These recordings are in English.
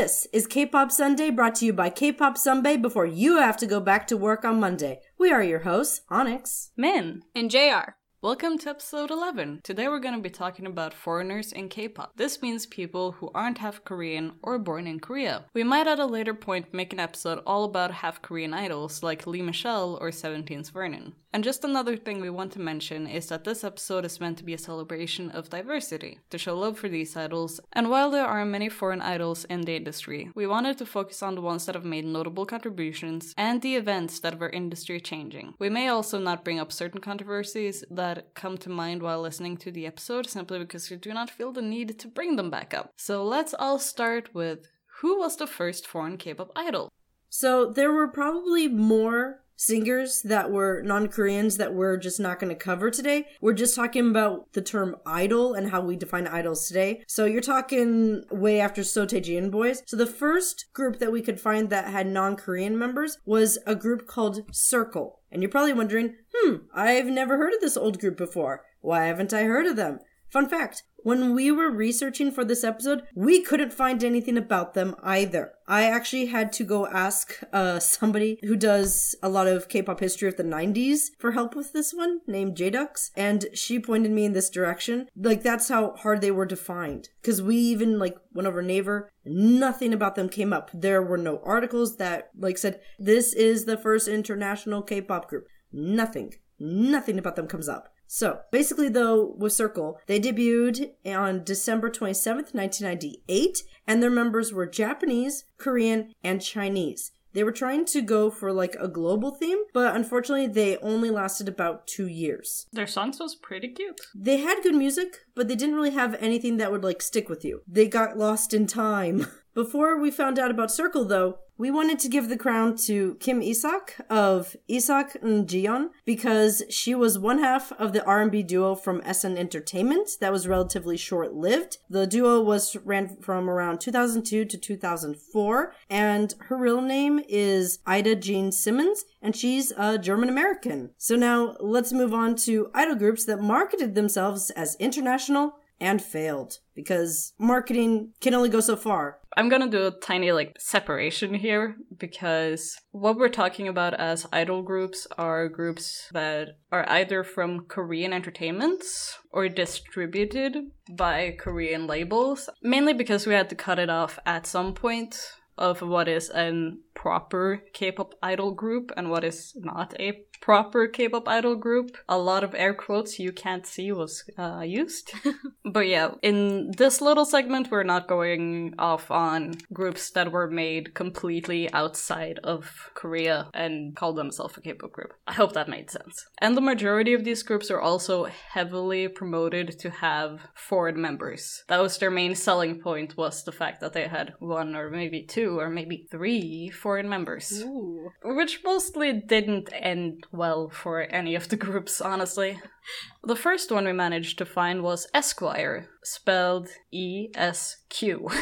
This is K-Pop Sunday brought to you by K-Pop Sunday before you have to go back to work on Monday. We are your hosts, Onyx. Min. And JR. Welcome to episode 11. Today we're going to be talking about foreigners in K-pop. This means people who aren't half Korean or born in Korea. We might at a later point make an episode all about half Korean idols like Lee Michelle or 17's Vernon. And just another thing we want to mention is that this episode is meant to be a celebration of diversity, to show love for these idols. And while there are many foreign idols in the industry, we wanted to focus on the ones that have made notable contributions and the events that our industry changing. We may also not bring up certain controversies that come to mind while listening to the episode simply because we do not feel the need to bring them back up. So let's all start with who was the first foreign K-pop idol? So there were probably more singers that were non-Koreans that we're just not going to cover today. We're just talking about the term idol and how we define idols today. So you're talking way after Seo Taiji and Boys. So the first group that we could find that had non-Korean members was a group called Circle. And you're probably wondering, hmm, I've never heard of this old group before. Why haven't I heard of them? Fun fact when we were researching for this episode, we couldn't find anything about them either. I actually had to go ask uh, somebody who does a lot of K-pop history of the 90s for help with this one, named Jdux, and she pointed me in this direction. Like that's how hard they were to find. Because we even like went over Naver, nothing about them came up. There were no articles that like said this is the first international K-pop group. Nothing. Nothing about them comes up. So basically, though, with Circle, they debuted on December 27th, 1998, and their members were Japanese, Korean, and Chinese. They were trying to go for like a global theme, but unfortunately, they only lasted about two years. Their songs was pretty cute. They had good music, but they didn't really have anything that would like stick with you. They got lost in time. Before we found out about Circle, though, we wanted to give the crown to Kim Isak of Isak and Jion because she was one half of the R&B duo from SM Entertainment that was relatively short-lived. The duo was ran from around 2002 to 2004 and her real name is Ida Jean Simmons and she's a German American. So now let's move on to idol groups that marketed themselves as international and failed because marketing can only go so far. I'm gonna do a tiny like separation here because what we're talking about as idol groups are groups that are either from Korean entertainments or distributed by Korean labels, mainly because we had to cut it off at some point of what is a proper K-pop idol group and what is not a proper K-pop idol group. A lot of air quotes you can't see was uh, used. but yeah, in this little segment, we're not going off on groups that were made completely outside of Korea and called themselves a K-pop group. I hope that made sense. And the majority of these groups are also heavily promoted to have foreign members. That was their main selling point was the fact that they had one or maybe two or maybe three foreign members. Ooh. Which mostly didn't end well for any of the groups, honestly. The first one we managed to find was Esquire, spelled E S Q.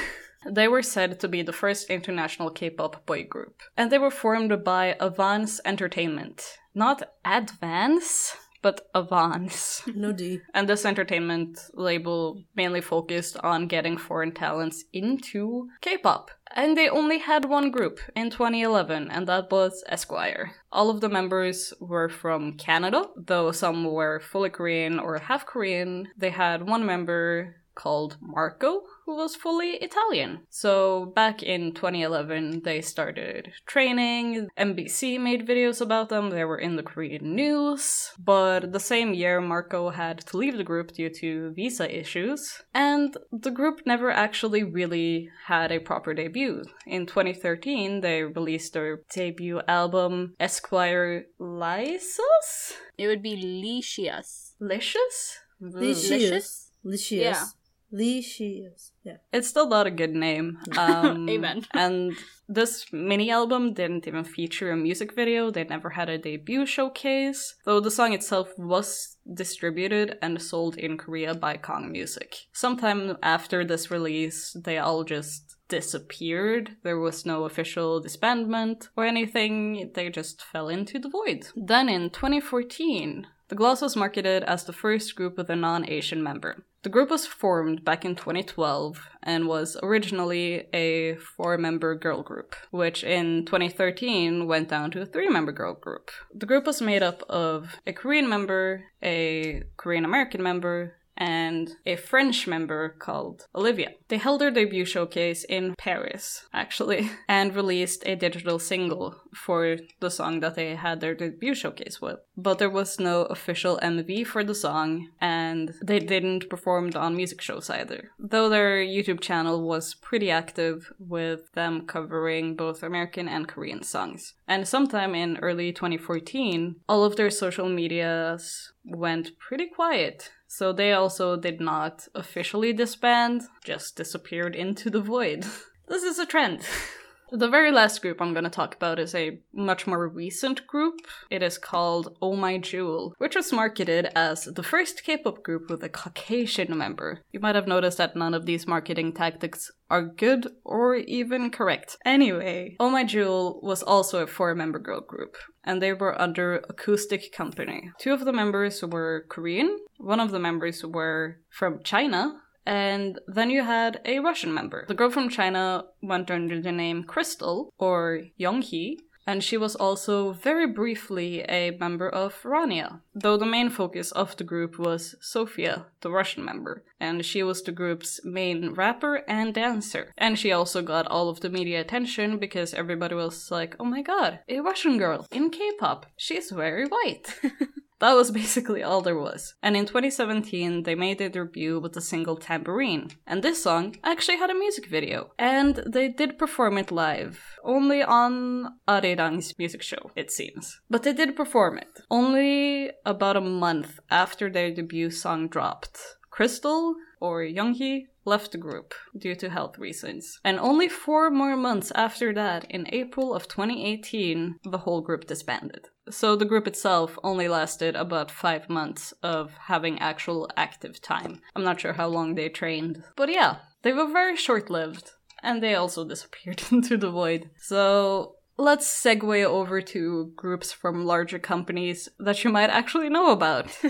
They were said to be the first international K pop boy group. And they were formed by Avance Entertainment. Not Advance, but Avance. No D. And this entertainment label mainly focused on getting foreign talents into K pop. And they only had one group in 2011, and that was Esquire. All of the members were from Canada, though some were fully Korean or half Korean. They had one member called Marco, who was fully Italian. So back in 2011, they started training. NBC made videos about them. They were in the Korean news. But the same year, Marco had to leave the group due to visa issues. And the group never actually really had a proper debut. In 2013, they released their debut album, Esquire Lysos? It would be Licious. Licious? Licious. Licious. Yeah. Licious. Yeah. It's still not a good name. Um, Amen. and this mini album didn't even feature a music video. They never had a debut showcase, though the song itself was distributed and sold in Korea by Kong Music. Sometime after this release, they all just disappeared. There was no official disbandment or anything. They just fell into the void. Then in 2014, the Gloss was marketed as the first group with a non Asian member. The group was formed back in 2012 and was originally a four member girl group, which in 2013 went down to a three member girl group. The group was made up of a Korean member, a Korean American member, and a French member called Olivia. They held their debut showcase in Paris, actually, and released a digital single for the song that they had their debut showcase with. But there was no official MV for the song, and they didn't perform on music shows either. Though their YouTube channel was pretty active with them covering both American and Korean songs. And sometime in early 2014, all of their social medias went pretty quiet so they also did not officially disband, just disappeared into the void. this is a trend. The very last group I'm going to talk about is a much more recent group. It is called Oh My Jewel, which was marketed as the first K pop group with a Caucasian member. You might have noticed that none of these marketing tactics are good or even correct. Anyway, Oh My Jewel was also a four member girl group, and they were under Acoustic Company. Two of the members were Korean, one of the members were from China, and then you had a Russian member. The girl from China went under the name Crystal, or Younghee, and she was also very briefly a member of Rania, though the main focus of the group was Sofia, the Russian member, and she was the group's main rapper and dancer. And she also got all of the media attention because everybody was like, oh my god, a Russian girl in K pop, she's very white. That was basically all there was. And in 2017, they made their debut with the single Tambourine. And this song actually had a music video. And they did perform it live, only on Arirang's music show, it seems. But they did perform it, only about a month after their debut song dropped. Crystal, or Younghee, left the group due to health reasons. And only four more months after that, in April of 2018, the whole group disbanded. So the group itself only lasted about five months of having actual active time. I'm not sure how long they trained. But yeah, they were very short lived. And they also disappeared into the void. So let's segue over to groups from larger companies that you might actually know about.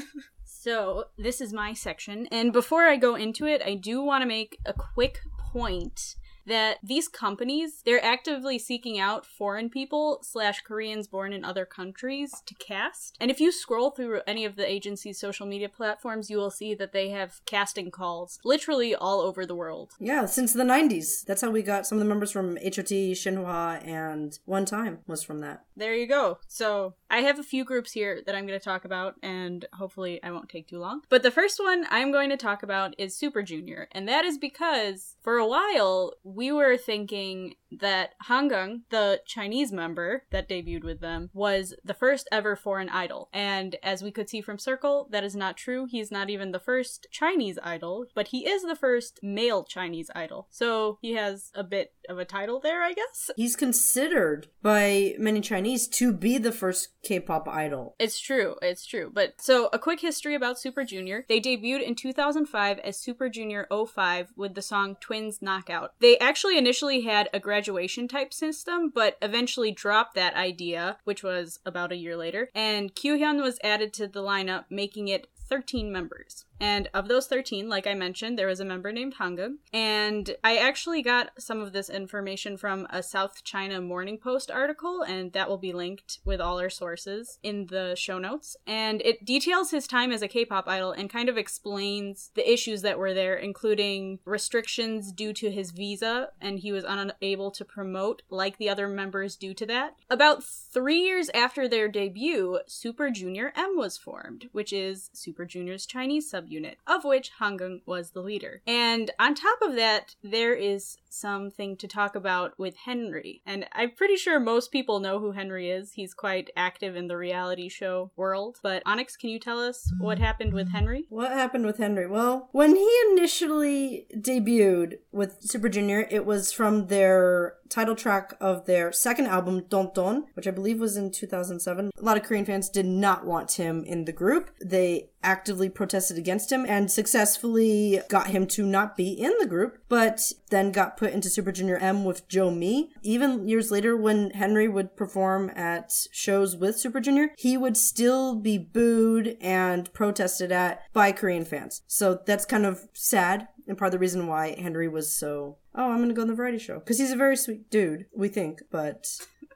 So, this is my section. And before I go into it, I do want to make a quick point that these companies they're actively seeking out foreign people slash koreans born in other countries to cast and if you scroll through any of the agency's social media platforms you will see that they have casting calls literally all over the world Yeah, since the 90s. That's how we got some of the members from HOT, Shinhwa, and One Time was from that. there you go so i have a few groups here that i'm going to talk about and hopefully i won't take too long but the first one i'm going to talk about is super junior and that is because for a while we were thinking that Hangeng, the Chinese member that debuted with them, was the first ever foreign idol. And as we could see from Circle, that is not true. He's not even the first Chinese idol, but he is the first male Chinese idol. So he has a bit of a title there, I guess. He's considered by many Chinese to be the first K-pop idol. It's true, it's true. But so a quick history about Super Junior. They debuted in 2005 as Super Junior 05 with the song Twins Knockout. They actually initially had a graduation type system, but eventually dropped that idea, which was about a year later, and Kyuhyun was added to the lineup, making it 13 members. And of those 13, like I mentioned, there was a member named Hangeng. And I actually got some of this information from a South China Morning Post article, and that will be linked with all our sources in the show notes. And it details his time as a K pop idol and kind of explains the issues that were there, including restrictions due to his visa, and he was unable to promote like the other members due to that. About three years after their debut, Super Junior M was formed, which is Super Junior's Chinese subunit, of which Hangeng was the leader. And on top of that, there is something to talk about with Henry. And I'm pretty sure most people know who Henry is. He's quite active in the reality show world. But Onyx, can you tell us what happened with Henry? What happened with Henry? Well, when he initially debuted with Super Junior, it was from their title track of their second album, Don Don, which I believe was in 2007. A lot of Korean fans did not want him in the group. They actively protested against him and successfully got him to not be in the group, but then got put into Super Junior M with Zhou Mi. Even years later, when Henry would perform at shows with Super Junior, he would still be booed and protested at by Korean fans. So that's kind of sad and part of the reason why Henry was so, oh, I'm gonna go on the variety show. Because he's a very sweet dude, we think, but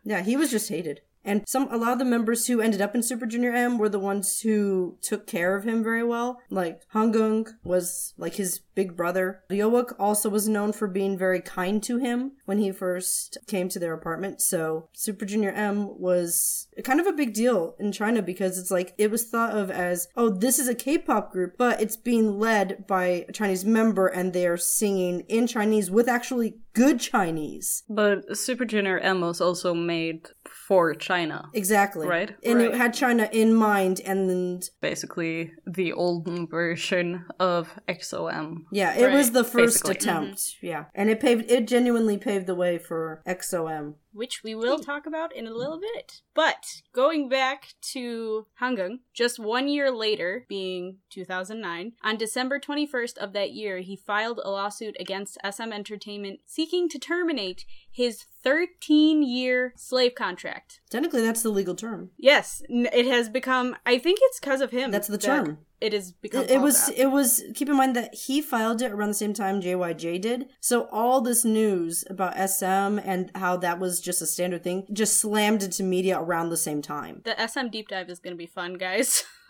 yeah, he was just hated. And some a lot of the members who ended up in Super Junior M were the ones who took care of him very well. Like Hangeng was like his big brother. Ryeowook also was known for being very kind to him when he first came to their apartment. So Super Junior M was kind of a big deal in China because it's like it was thought of as, oh, this is a K-pop group, but it's being led by a Chinese member and they're singing in Chinese with actually good Chinese. But Super Junior M was also made for China. Exactly. Right? And Right. it had China in mind and then Basically, the olden version of EXO-M. yeah, it was the first Basically. attempt. Mm-hmm. Yeah. And it paved it genuinely paved the way for EXO-M. Which we will hmm. talk about in a little bit. But going back to Hangeng, just one year later, being 2009, on December 21st of that year, he filed a lawsuit against SM Entertainment seeking to terminate his 13 year slave contract. Technically that's the legal term. Yes, it has become, I think it's because of him. That's the that term. It become It, it was that. it was keep in mind that he filed it around the same time JYJ did. So all this news about SM and how that was just a standard thing just slammed into media around the same time. The SM deep dive is going to be fun, guys.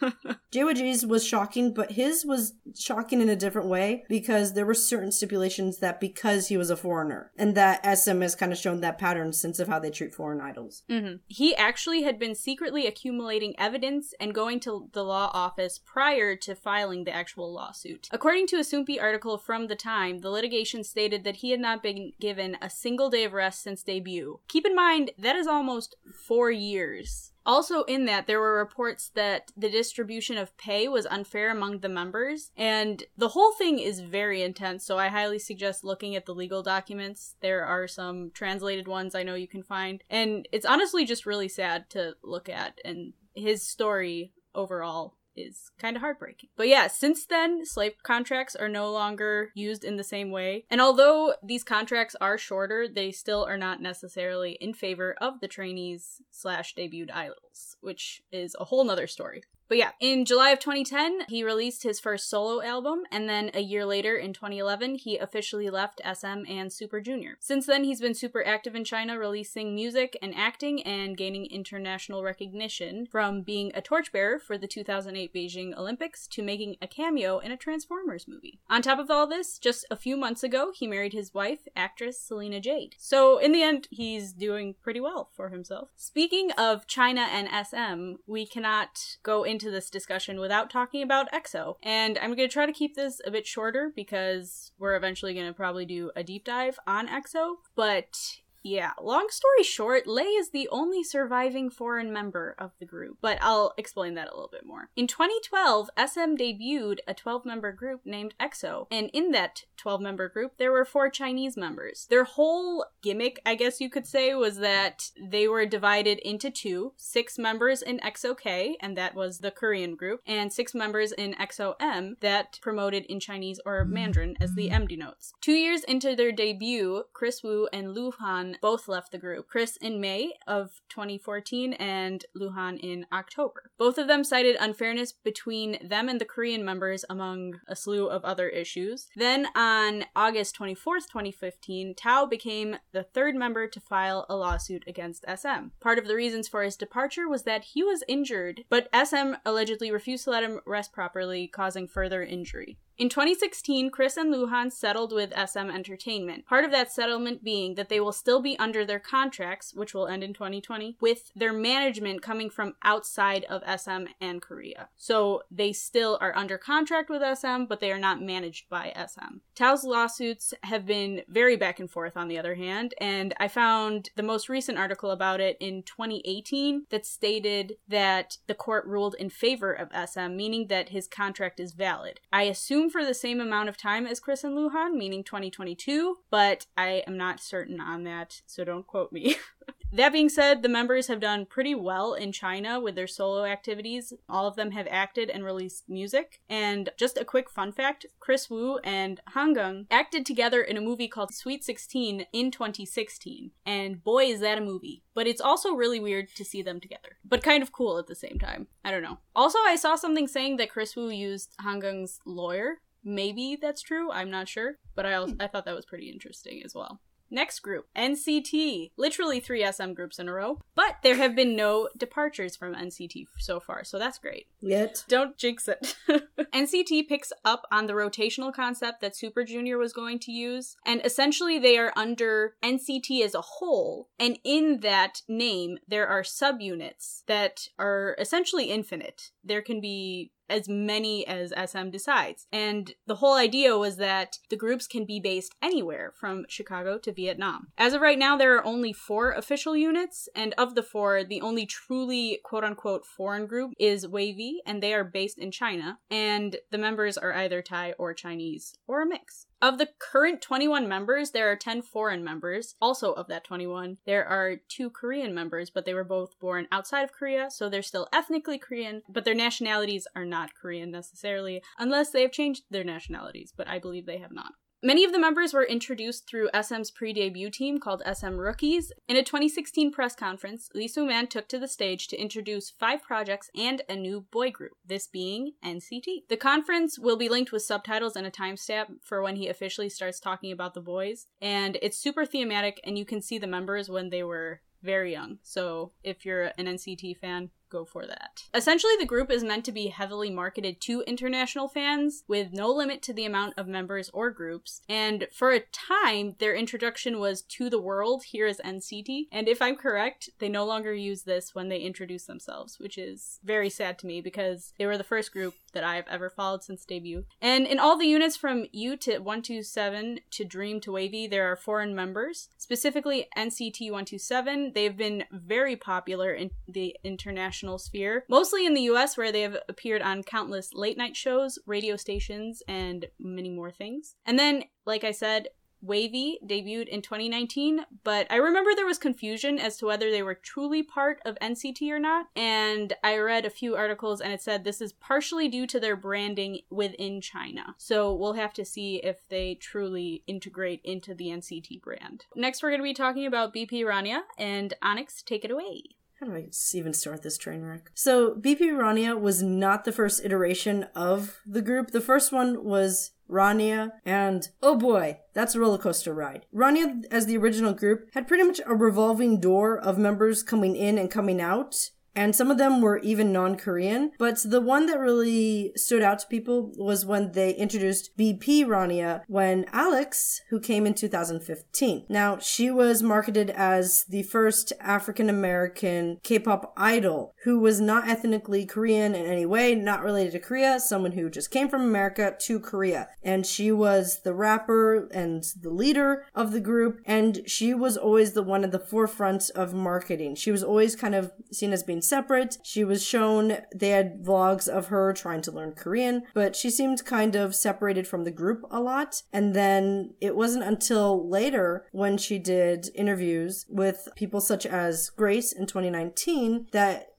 JYJ's was shocking, but his was shocking in a different way because there were certain stipulations that because he was a foreigner, and that SM has kind of shown that pattern since of how they treat foreign idols. hmm He actually had been secretly accumulating evidence and going to the law office prior to filing the actual lawsuit. According to a Soompi article from the time, the litigation stated that he had not been given a single day of rest since debut. Keep in mind, that is almost four years. Also, in that, there were reports that the distribution of pay was unfair among the members, and the whole thing is very intense, so I highly suggest looking at the legal documents. There are some translated ones I know you can find, and it's honestly just really sad to look at, and his story overall is kind of heartbreaking. But yeah, since then, slave contracts are no longer used in the same way. And although these contracts are shorter, they still are not necessarily in favor of the trainees slash debuted idols, which is a whole nother story. But yeah, in July of 2010, he released his first solo album, and then a year later, in 2011, he officially left SM and Super Junior. Since then, he's been super active in China, releasing music and acting and gaining international recognition from being a torchbearer for the 2008 Beijing Olympics to making a cameo in a Transformers movie. On top of all this, just a few months ago, he married his wife, actress Celina Jade. So, in the end, he's doing pretty well for himself. Speaking of China and SM, we cannot go into this discussion without talking about EXO. And I'm going to try to keep this a bit shorter because we're eventually going to probably do a deep dive on EXO. But yeah, long story short, Lay is the only surviving foreign member of the group, but I'll explain that a little bit more. In 2012, SM debuted a 12 member group named EXO, and in that 12 member group, there were four Chinese members. Their whole gimmick, I guess you could say, was that they were divided into two six members in EXO-K, and that was the Korean group, and six members in EXO-M that promoted in Chinese or Mandarin as the M denotes. Two years into their debut, Kris Wu and Lu Han both left the group. Kris in May of 2014 and Lu Han in October. Both of them cited unfairness between them and the Korean members among a slew of other issues. Then on August 24th, 2015, Tao became the third member to file a lawsuit against SM. Part of the reasons for his departure was that he was injured, but SM allegedly refused to let him rest properly, causing further injury. In 2016, Kris and Luhan settled with SM Entertainment. Part of that settlement being that they will still be under their contracts, which will end in 2020, with their management coming from outside of SM and Korea. So they still are under contract with SM, but they are not managed by SM. Tao's lawsuits have been very back and forth, on the other hand, and I found the most recent article about it in 2018 that stated that the court ruled in favor of SM, meaning that his contract is valid. I assume for the same amount of time as Kris and Luhan, meaning 2022, but I am not certain on that, so don't quote me. That being said, the members have done pretty well in China with their solo activities. All of them have acted and released music. And just a quick fun fact Kris Wu and Hangeng acted together in a movie called Sweet 16 in 2016. And boy, is that a movie. But it's also really weird to see them together, but kind of cool at the same time. I don't know. Also, I saw something saying that Kris Wu used Hangeng's lawyer. Maybe that's true. I'm not sure, but I also, I thought that was pretty interesting as well. Next group, NCT. Literally three SM groups in a row, but there have been no departures from NCT so far, so that's great. Yet. Don't jinx it. NCT picks up on the rotational concept that Super Junior was going to use, and essentially they are under NCT as a whole, and in that name, there are subunits that are essentially infinite. There can be as many as SM decides. And the whole idea was that the groups can be based anywhere from Chicago to Vietnam. As of right now, there are only four official units, and of the four, the only truly quote unquote foreign group is WayV, and they are based in China, and the members are either Thai or Chinese, or a mix. Of the current 21 members, there are 10 foreign members. Also, of that 21, there are two Korean members, but they were both born outside of Korea, so they're still ethnically Korean, but their nationalities are not Korean necessarily, unless they have changed their nationalities, but I believe they have not. Many of the members were introduced through SM's pre debut team called SM Rookies. In a 2016 press conference, Lee Soo Man took to the stage to introduce five projects and a new boy group, this being NCT. The conference will be linked with subtitles and a timestamp for when he officially starts talking about the boys, and it's super thematic, and you can see the members when they were very young. So if you're an NCT fan, go for that. Essentially, the group is meant to be heavily marketed to international fans with no limit to the amount of members or groups. And for a time, their introduction was to the world here as NCT. And if I'm correct, they no longer use this when they introduce themselves, which is very sad to me because they were the first group that I've ever followed since debut. And in all the units from U to 127 to Dream to WayV, there are foreign members. Specifically, NCT 127, they've been very popular in the international sphere, mostly in the US, where they have appeared on countless late night shows, radio stations, and many more things. And then, like I said, WayV debuted in 2019, but I remember there was confusion as to whether they were truly part of NCT or not. And I read a few articles and it said this is partially due to their branding within China. So we'll have to see if they truly integrate into the NCT brand. Next, we're going to be talking about BP Rania and Onyx. Take it away. How do I even start this train wreck? So, BP Rania was not the first iteration of the group. The first one was Rania, and oh boy, that's a roller coaster ride. Rania, as the original group, had pretty much a revolving door of members coming in and coming out and some of them were even non-Korean. But the one that really stood out to people was when they introduced BP Rania when Alex, who came in 2015. Now, she was marketed as the first African American K-pop idol who was not ethnically Korean in any way, not related to Korea, someone who just came from America to Korea. And she was the rapper and the leader of the group, and she was always the one at the forefront of marketing. She was always kind of seen as being separate. She was shown, they had vlogs of her trying to learn Korean, but she seemed kind of separated from the group a lot. And then it wasn't until later when she did interviews with people such as Grace in 2019 that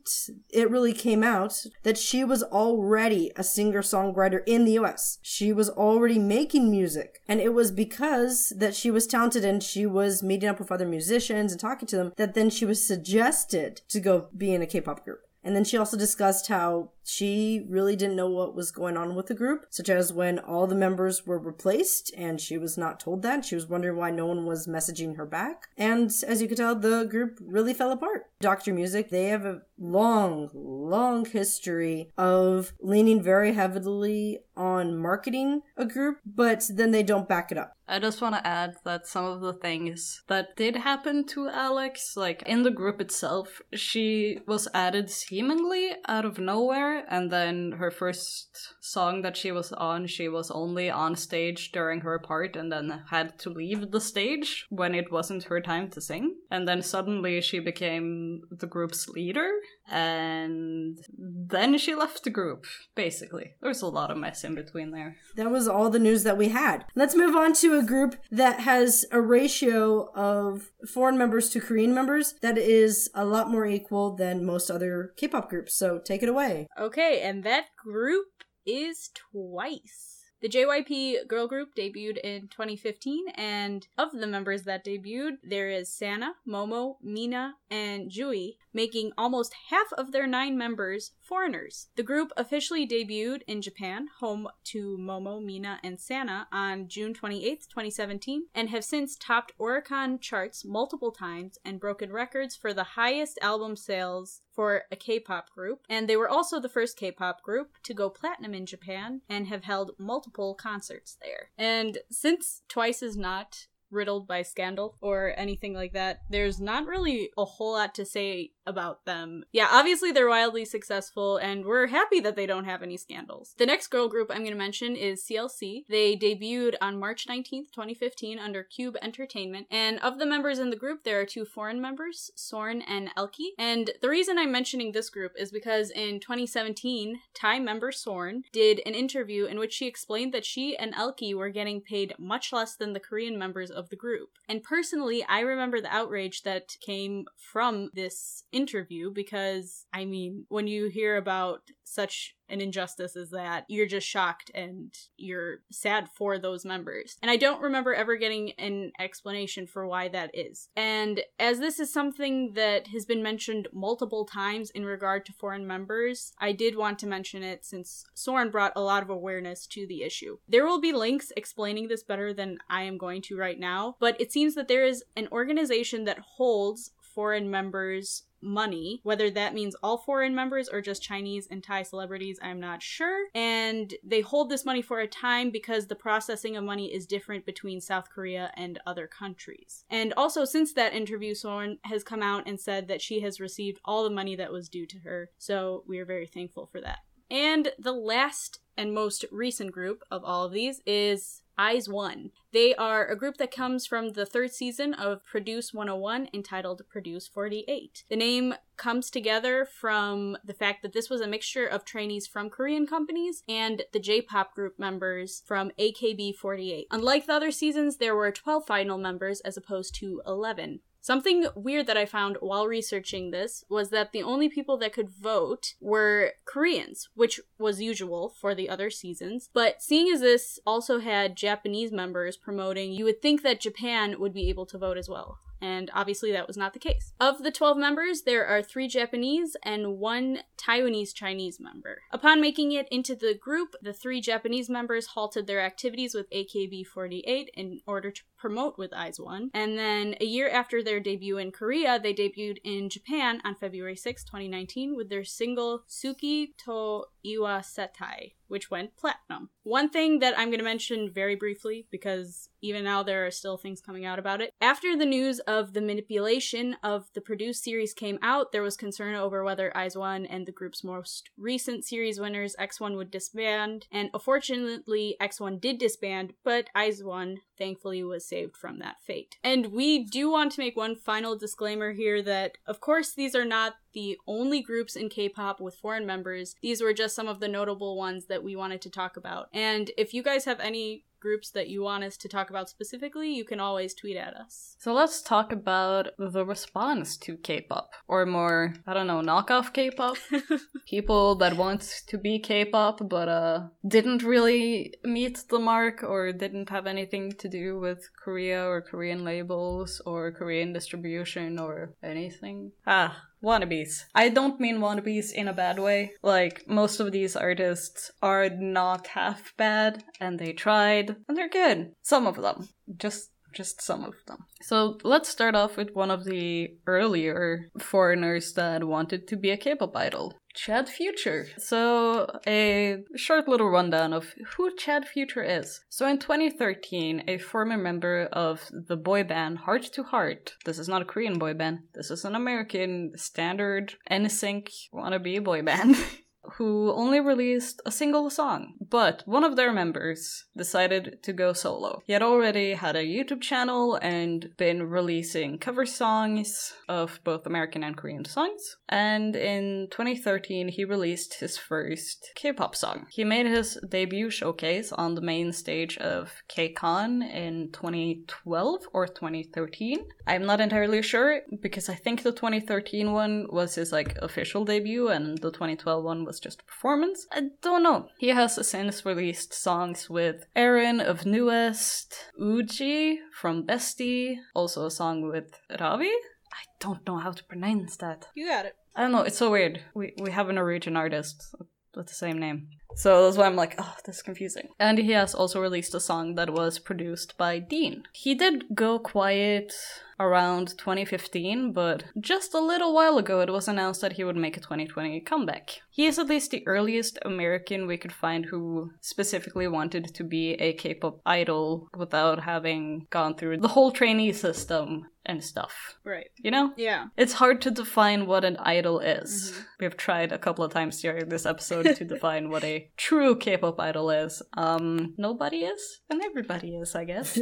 it really came out that she was already a singer songwriter in the US. She was already making music. And it was because that she was talented and she was meeting up with other musicians and talking to them that then she was suggested to go be in a K pop group. And then she also discussed how she really didn't know what was going on with the group, such as when all the members were replaced and she was not told that. She was wondering why no one was messaging her back. And as you could tell, the group really fell apart. Dr. Music, they have a long, long history of leaning very heavily on marketing a group, but then they don't back it up. I just want to add that some of the things that did happen to Alex, like in the group itself, she was added seemingly out of nowhere, and then her first song that she was on, she was only on stage during her part and then had to leave the stage when it wasn't her time to sing. And then suddenly she became the group's leader, and then she left the group, basically. There's a lot of mess in between there. That was all the news that we had. Let's move on to to a group that has a ratio of foreign members to Korean members that is a lot more equal than most other K-pop groups. So take it away. Okay, and that group is twice. The JYP girl group debuted in 2015, and of the members that debuted, there is Sana, Momo, Mina, and Tzuyu, making almost half of their nine members foreigners. The group officially debuted in Japan, home to Momo, Mina, and Sana, on June 28, 2017, and have since topped Oricon charts multiple times and broken records for the highest album sales for a K-pop group, and they were also the first K-pop group to go platinum in Japan and have held multiple concerts there. And since Twice is not riddled by scandal or anything like that, there's not really a whole lot to say about them. Yeah, obviously they're wildly successful, and we're happy that they don't have any scandals. The next girl group I'm going to mention is CLC. They debuted on March 19th, 2015, under Cube Entertainment, and of the members in the group, there are two foreign members, Sorn and Elkie. And the reason I'm mentioning this group is because in 2017, Thai member Sorn did an interview in which she explained that she and Elkie were getting paid much less than the Korean members of the group. And personally, I remember the outrage that came from this interview because, I mean, when you hear about such an injustice is that, you're just shocked and you're sad for those members. And I don't remember ever getting an explanation for why that is. And as this is something that has been mentioned multiple times in regard to foreign members, I did want to mention it since Sorn brought a lot of awareness to the issue. There will be links explaining this better than I am going to right now, but it seems that there is an organization that holds foreign members money. Whether that means all foreign members or just Chinese and Thai celebrities, I'm not sure. And they hold this money for a time because the processing of money is different between South Korea and other countries. And also, since that interview, Sorn has come out and said that she has received all the money that was due to her. So we are very thankful for that. And the last and most recent group of all of these is IZ*ONE. They are a group that comes from the third season of Produce 101 entitled Produce 48. The name comes together from the fact that this was a mixture of trainees from Korean companies and the J pop group members from AKB 48. Unlike the other seasons, there were 12 final members as opposed to 11. Something weird that I found while researching this was that the only people that could vote were Koreans, which was usual for the other seasons. But seeing as this also had Japanese members promoting, you would think that Japan would be able to vote as well and obviously that was not the case. Of the 12 members, there are three Japanese and one Taiwanese Chinese member. Upon making it into the group, the three Japanese members halted their activities with AKB 48 in order to promote with IZ*ONE. And then a year after their debut in Korea, they debuted in Japan on February 6, 2019, with their single Suki to Iwasetai, which went platinum. One thing that I'm going to mention very briefly, because even now there are still things coming out about it. After the news of the manipulation of the Produce series came out, there was concern over whether IZ*ONE and the group's most recent series winners, X1, would disband. And unfortunately, X1 did disband, but IZ*ONE thankfully was saved from that fate. And we do want to make one final disclaimer here that, of course, these are not the only groups in K pop with foreign members. These were just some of the notable ones that we wanted to talk about. And if you guys have any groups that you want us to talk about specifically, you can always tweet at us. So let's talk about the response to K-pop, or more, I don't know, knockoff K-pop. People that want to be K-pop but uh didn't really meet the mark or didn't have anything to do with Korea or Korean labels or Korean distribution or anything. Ah, wannabes. I don't mean wannabes in a bad way. Like, most of these artists are not half bad, and they tried, and they're good. Some of them. Just just some of them. So let's start off with one of the earlier foreigners that wanted to be a K-pop idol. Chad Future. So, a short little rundown of who Chad Future is. So, in 2013, a former member of the boy band Heart to Heart, this is not a Korean boy band, this is an American standard NSYNC wannabe boy band. who only released a single song, but one of their members decided to go solo. He had already had a YouTube channel and been releasing cover songs of both American and Korean songs, and in 2013 he released his first K-pop song. He made his debut showcase on the main stage of KCON in 2012 or 2013. I'm not entirely sure because I think the 2013 one was his like official debut and the 2012 one was just a performance. I don't know. He has since released songs with Aaron of NU'EST, Uji from Bestie, also a song with Ravi. I don't know how to pronounce that. You got it. I don't know, it's so weird. We we have a Norwegian artist with the same name. So that's why I'm like, oh, this is confusing. And he has also released a song that was produced by Dean. He did go quiet around 2015, but just a little while ago it was announced that he would make a 2020 comeback. He is at least the earliest American we could find who specifically wanted to be a K pop idol without having gone through the whole trainee system and stuff. Right. You know? Yeah. It's hard to define what an idol is. Mm-hmm. We've tried a couple of times during this episode to define what a true K-pop idol is. Um, nobody is, and everybody is, I guess.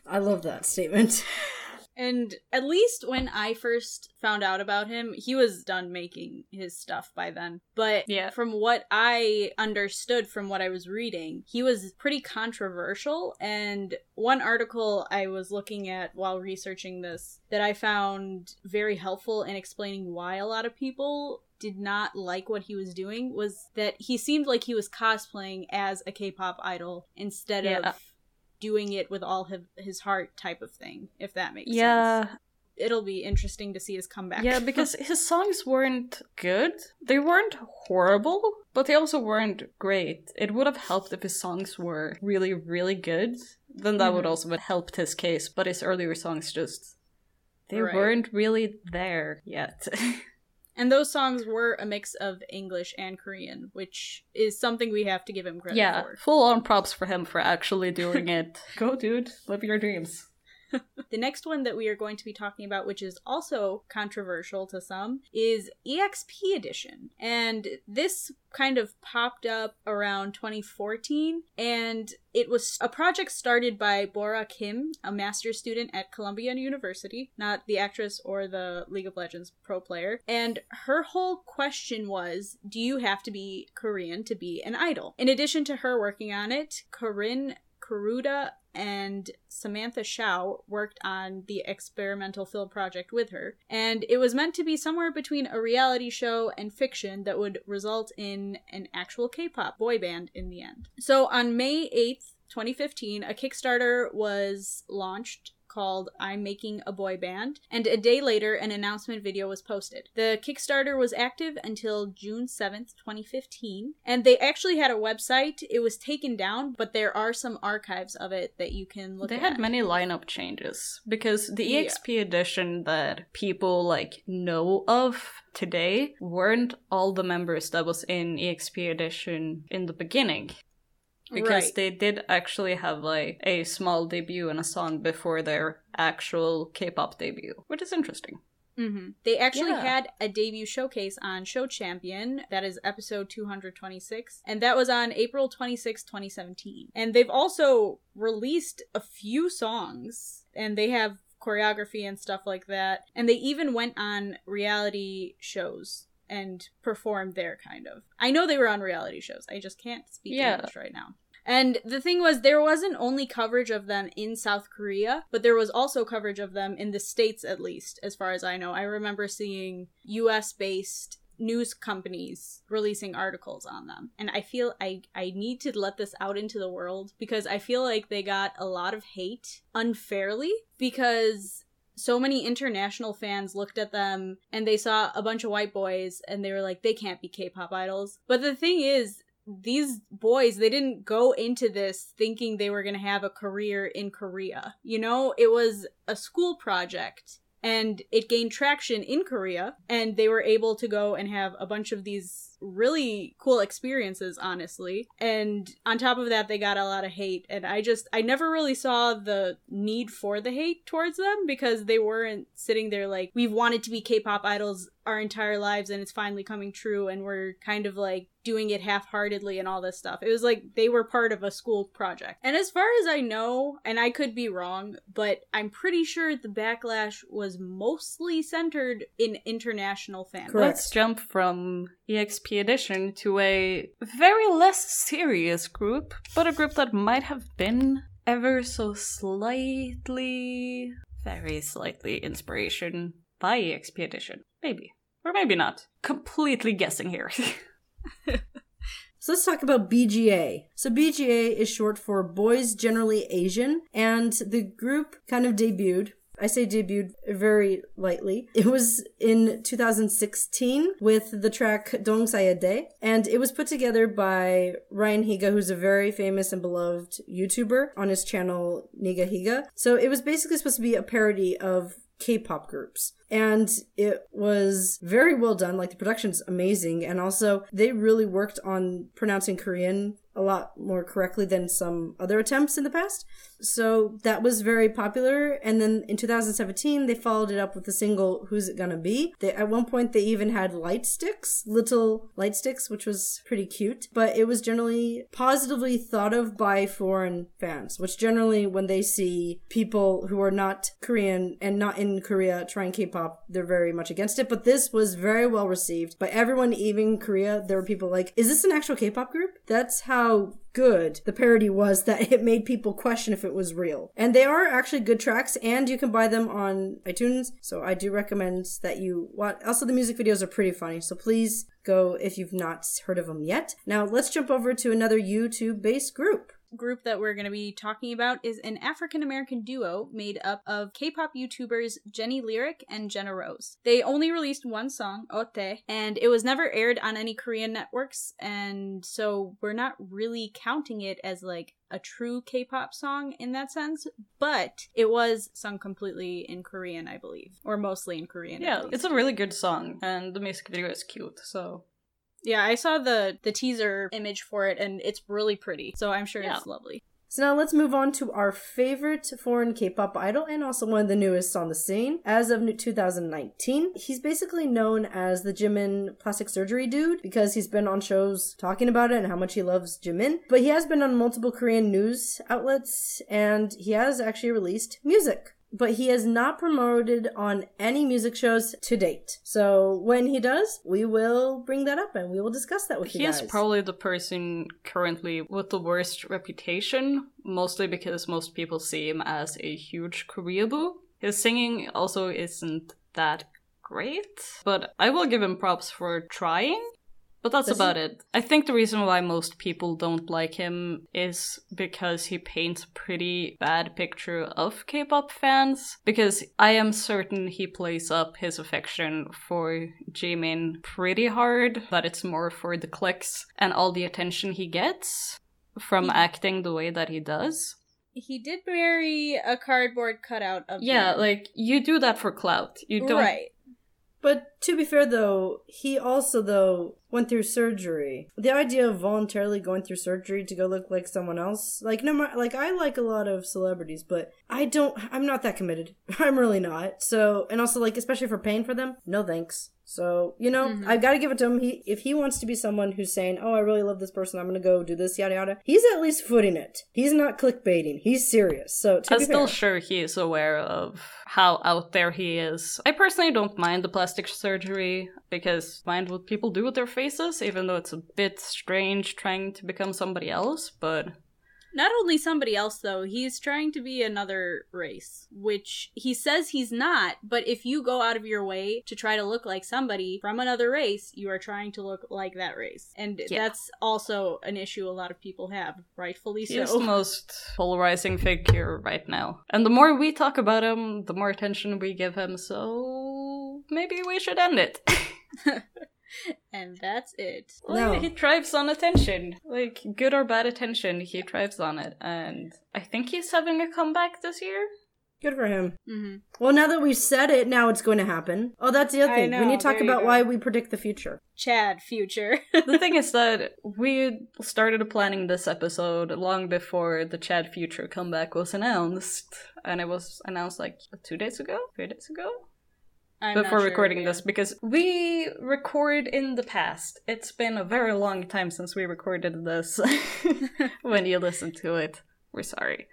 I love that statement. And at least when I first found out about him, he was done making his stuff by then. But Yeah. from what I understood from what I was reading, he was pretty controversial. And one article I was looking at while researching this that I found very helpful in explaining why a lot of people did not like what he was doing was that he seemed like he was cosplaying as a K-pop idol instead Yeah. of doing it with all his, his heart type of thing if that makes sense yeah, it'll be interesting to see his comeback yeah, because his songs weren't good. They weren't horrible, but they also weren't great. It would have helped if his songs were really, really good. Then that would Mhm. also have helped his case. But his earlier songs just they Right. weren't really there yet. and those songs were a mix of english and korean which is something we have to give him credit yeah, for full on props for him for actually doing it. Go, dude, live your dreams. The next one that we are going to be talking about which is also controversial to some is exp edition and this kind of popped up around 2014 and it was a project started by Bora Kim, a master's student at Columbia University, not the actress or the League of Legends pro player. And her whole question was Do you have to be Korean to be an idol? In addition to her working on it, Corinne Karuda and Samantha Shao worked on the experimental film project with her, and it was meant to be somewhere between a reality show and fiction that would result in an actual K pop boy band in the end. So on May 8th, 2015, a Kickstarter was launched called I'm Making a Boy Band, and a day later, an announcement video was posted. The Kickstarter was active until June 7th, 2015, and they actually had a website. It was taken down, but there are some archives of it that you can look they at. They had many lineup changes because the Yeah. exp edition that people like know of today weren't all the members that was in exp edition in the beginning because Right. they did actually have like a small debut and a song before their actual k-pop debut which is interesting hmm They actually Yeah. had a debut showcase on Show Champion, that is episode 226, and that was on April 26, 2017. And they've also released a few songs, and they have choreography and stuff like that. And they even went on reality shows and performed there, kind of. I know they were on reality shows, I just can't speak Yeah. English right now. And the thing was, there wasn't only coverage of them in South Korea, but there was also coverage of them in the States, at least, as far as I know. I remember seeing US based news companies releasing articles on them. And I feel I, I need to let this out into the world because I feel like they got a lot of hate unfairly because so many international fans looked at them and they saw a bunch of white boys and they were like, they can't be K pop idols. But the thing is, these boys they didn't go into this thinking they were going to have a career in Korea. You know, it was a school project and it gained traction in Korea and they were able to go and have a bunch of these really cool experiences, honestly. And on top of that, they got a lot of hate. And I just, I never really saw the need for the hate towards them because they weren't sitting there like, we've wanted to be K pop idols our entire lives and it's finally coming true and we're kind of like doing it half-heartedly and all this stuff. It was like they were part of a school project. And as far as I know, and I could be wrong, but I'm pretty sure the backlash was mostly centered in international fans. Correct. Let's jump from EXP Edition to a very less serious group, but a group that might have been ever so slightly, very slightly inspiration by EXP Edition. Maybe. Or maybe not. Completely guessing here. So let's talk about BGA. So BGA is short for Boys Generally Asian, and the group kind of debuted. I say debuted very lightly. It was in 2016 with the track Dong Saya Dae, and it was put together by Ryan Higa, who's a very famous and beloved YouTuber on his channel Niga Higa. So it was basically supposed to be a parody of K-pop groups. And it was very well done. Like the production's amazing. And also they really worked on pronouncing Korean a lot more correctly than some other attempts in the past. So that was very popular. And then in 2017, they followed it up with the single "Who's It Gonna Be." They, at one point, they even had light sticks, little light sticks, which was pretty cute. But it was generally positively thought of by foreign fans, which generally, when they see people who are not Korean and not in Korea trying K-pop, they're very much against it. But this was very well received by everyone, even Korea. There were people like, "Is this an actual K-pop group?" That's how good the parody was that it made people question if it was real. And they are actually good tracks and you can buy them on iTunes. So I do recommend that you watch. Also, the music videos are pretty funny. So please go if you've not heard of them yet. Now let's jump over to another YouTube based group group that we're going to be talking about is an African American duo made up of K pop YouTubers Jenny Lyric and Jenna Rose. They only released one song, Ote, and it was never aired on any Korean networks, and so we're not really counting it as like a true K pop song in that sense, but it was sung completely in Korean, I believe, or mostly in Korean. yeah, it's a really good song, and the music video is cute, so yeah, I saw the the teaser image for it and it's really pretty. So I'm sure Yeah. it's lovely. So now let's move on to our favorite foreign K-pop idol and also one of the newest on the scene as of 2019. He's basically known as the Jimin plastic surgery dude because he's been on shows talking about it and how much he loves Jimin. But he has been on multiple Korean news outlets and he has actually released music. But he has not promoted on any music shows to date. So when he does, we will bring that up and we will discuss that with you. he is probably the person currently with the worst reputation, mostly because most people see him as a huge Koreaboo. His singing also isn't that great, but I will give him props for trying. But that's Does he- about it. I think the reason why most people don't like him is because he paints a pretty bad picture of K-pop fans. Because I am certain he plays up his affection for Jimin pretty hard, that it's more for the clicks and all the attention he gets from He- acting the way that he does. He did marry a cardboard cutout of Yeah, him. like you do that for clout. You don't right. But to be fair, though, he also though went through surgery. The idea of voluntarily going through surgery to go look like someone else, like no, like I like a lot of celebrities, but I don't. I'm not that committed. I'm really not. So, and also like especially for paying for them, no thanks. So you know, Mhm. I got to give it to him. He if he wants to be someone who's saying, "Oh, I really love this person. I'm gonna go do this," yada yada. He's at least footing it. He's not clickbaiting. He's serious. So to I'm still fair, sure he is aware of how out there he is. I personally don't mind the plastic surgery because mind what people do with their faces, even though it's a bit strange trying to become somebody else, but Not only somebody else though, he's trying to be another race, which he says he's not, but if you go out of your way to try to look like somebody from another race, you are trying to look like that race. And Yeah. that's also an issue a lot of people have, rightfully so. is the most polarizing figure right now. And the more we talk about him, the more attention we give him, so maybe we should end it. and that's it. No. Well, he thrives on attention. Like, good or bad attention, he thrives on it. And I think he's having a comeback this year. Good for him. Mm-hmm. Well, now that we've said it, now it's going to happen. Oh, that's the other thing. we know, need to talk about why we predict the future. Chad, future. the thing is that we started planning this episode long before the Chad Future comeback was announced. And it was announced like two days ago? Three days ago? I'm before sure, recording yeah. this because we record in the past. It's been a very long time since we recorded this. when you listen to it, we're sorry.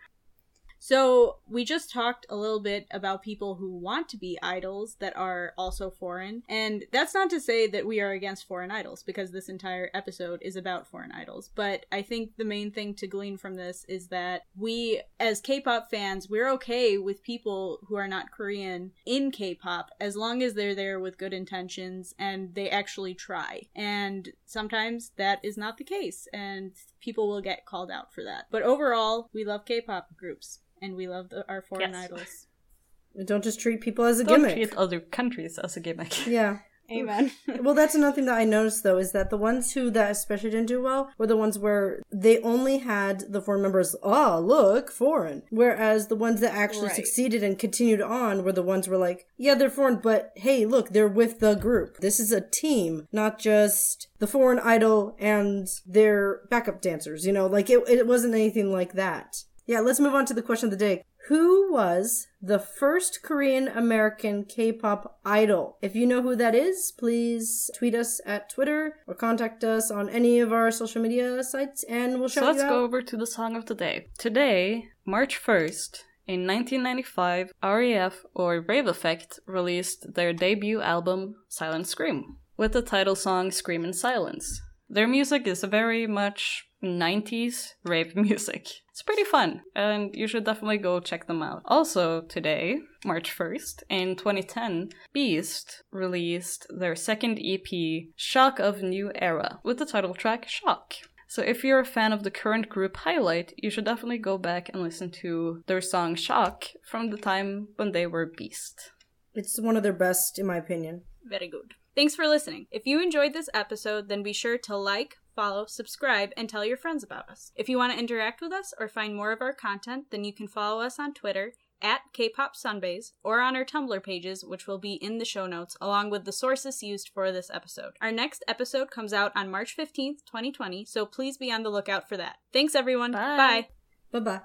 So, we just talked a little bit about people who want to be idols that are also foreign. And that's not to say that we are against foreign idols, because this entire episode is about foreign idols. But I think the main thing to glean from this is that we, as K pop fans, we're okay with people who are not Korean in K pop as long as they're there with good intentions and they actually try. And sometimes that is not the case, and people will get called out for that. But overall, we love K pop groups and we love the, our foreign Yes. idols. Don't just treat people as a Don't gimmick. treat other countries as a gimmick. Yeah. Amen. Well, that's another thing that I noticed though is that the ones who that especially didn't do well were the ones where they only had the foreign members. Oh, look, foreign. Whereas the ones that actually Right. succeeded and continued on were the ones who were like, yeah, they're foreign, but hey, look, they're with the group. This is a team, not just the foreign idol and their backup dancers. You know, like it, it wasn't anything like that. Yeah, let's move on to the question of the day. Who was the first Korean American K pop idol? If you know who that is, please tweet us at Twitter or contact us on any of our social media sites and we'll shout So let's you go over to the song of the day. Today, March 1st, in 1995, REF or Rave Effect released their debut album, Silent Scream, with the title song Scream in Silence. Their music is very much 90s rave music. It's pretty fun, and you should definitely go check them out. Also, today, March 1st, in 2010, Beast released their second EP, Shock of New Era, with the title track Shock. So if you're a fan of the current group Highlight, you should definitely go back and listen to their song Shock from the time when they were Beast. It's one of their best, in my opinion. Very good. Thanks for listening. If you enjoyed this episode, then be sure to like, follow, subscribe, and tell your friends about us. If you want to interact with us or find more of our content, then you can follow us on Twitter at Kpop Sunbaes or on our Tumblr pages, which will be in the show notes, along with the sources used for this episode. Our next episode comes out on March 15th, 2020, so please be on the lookout for that. Thanks, everyone. Bye. Bye. Bye bye.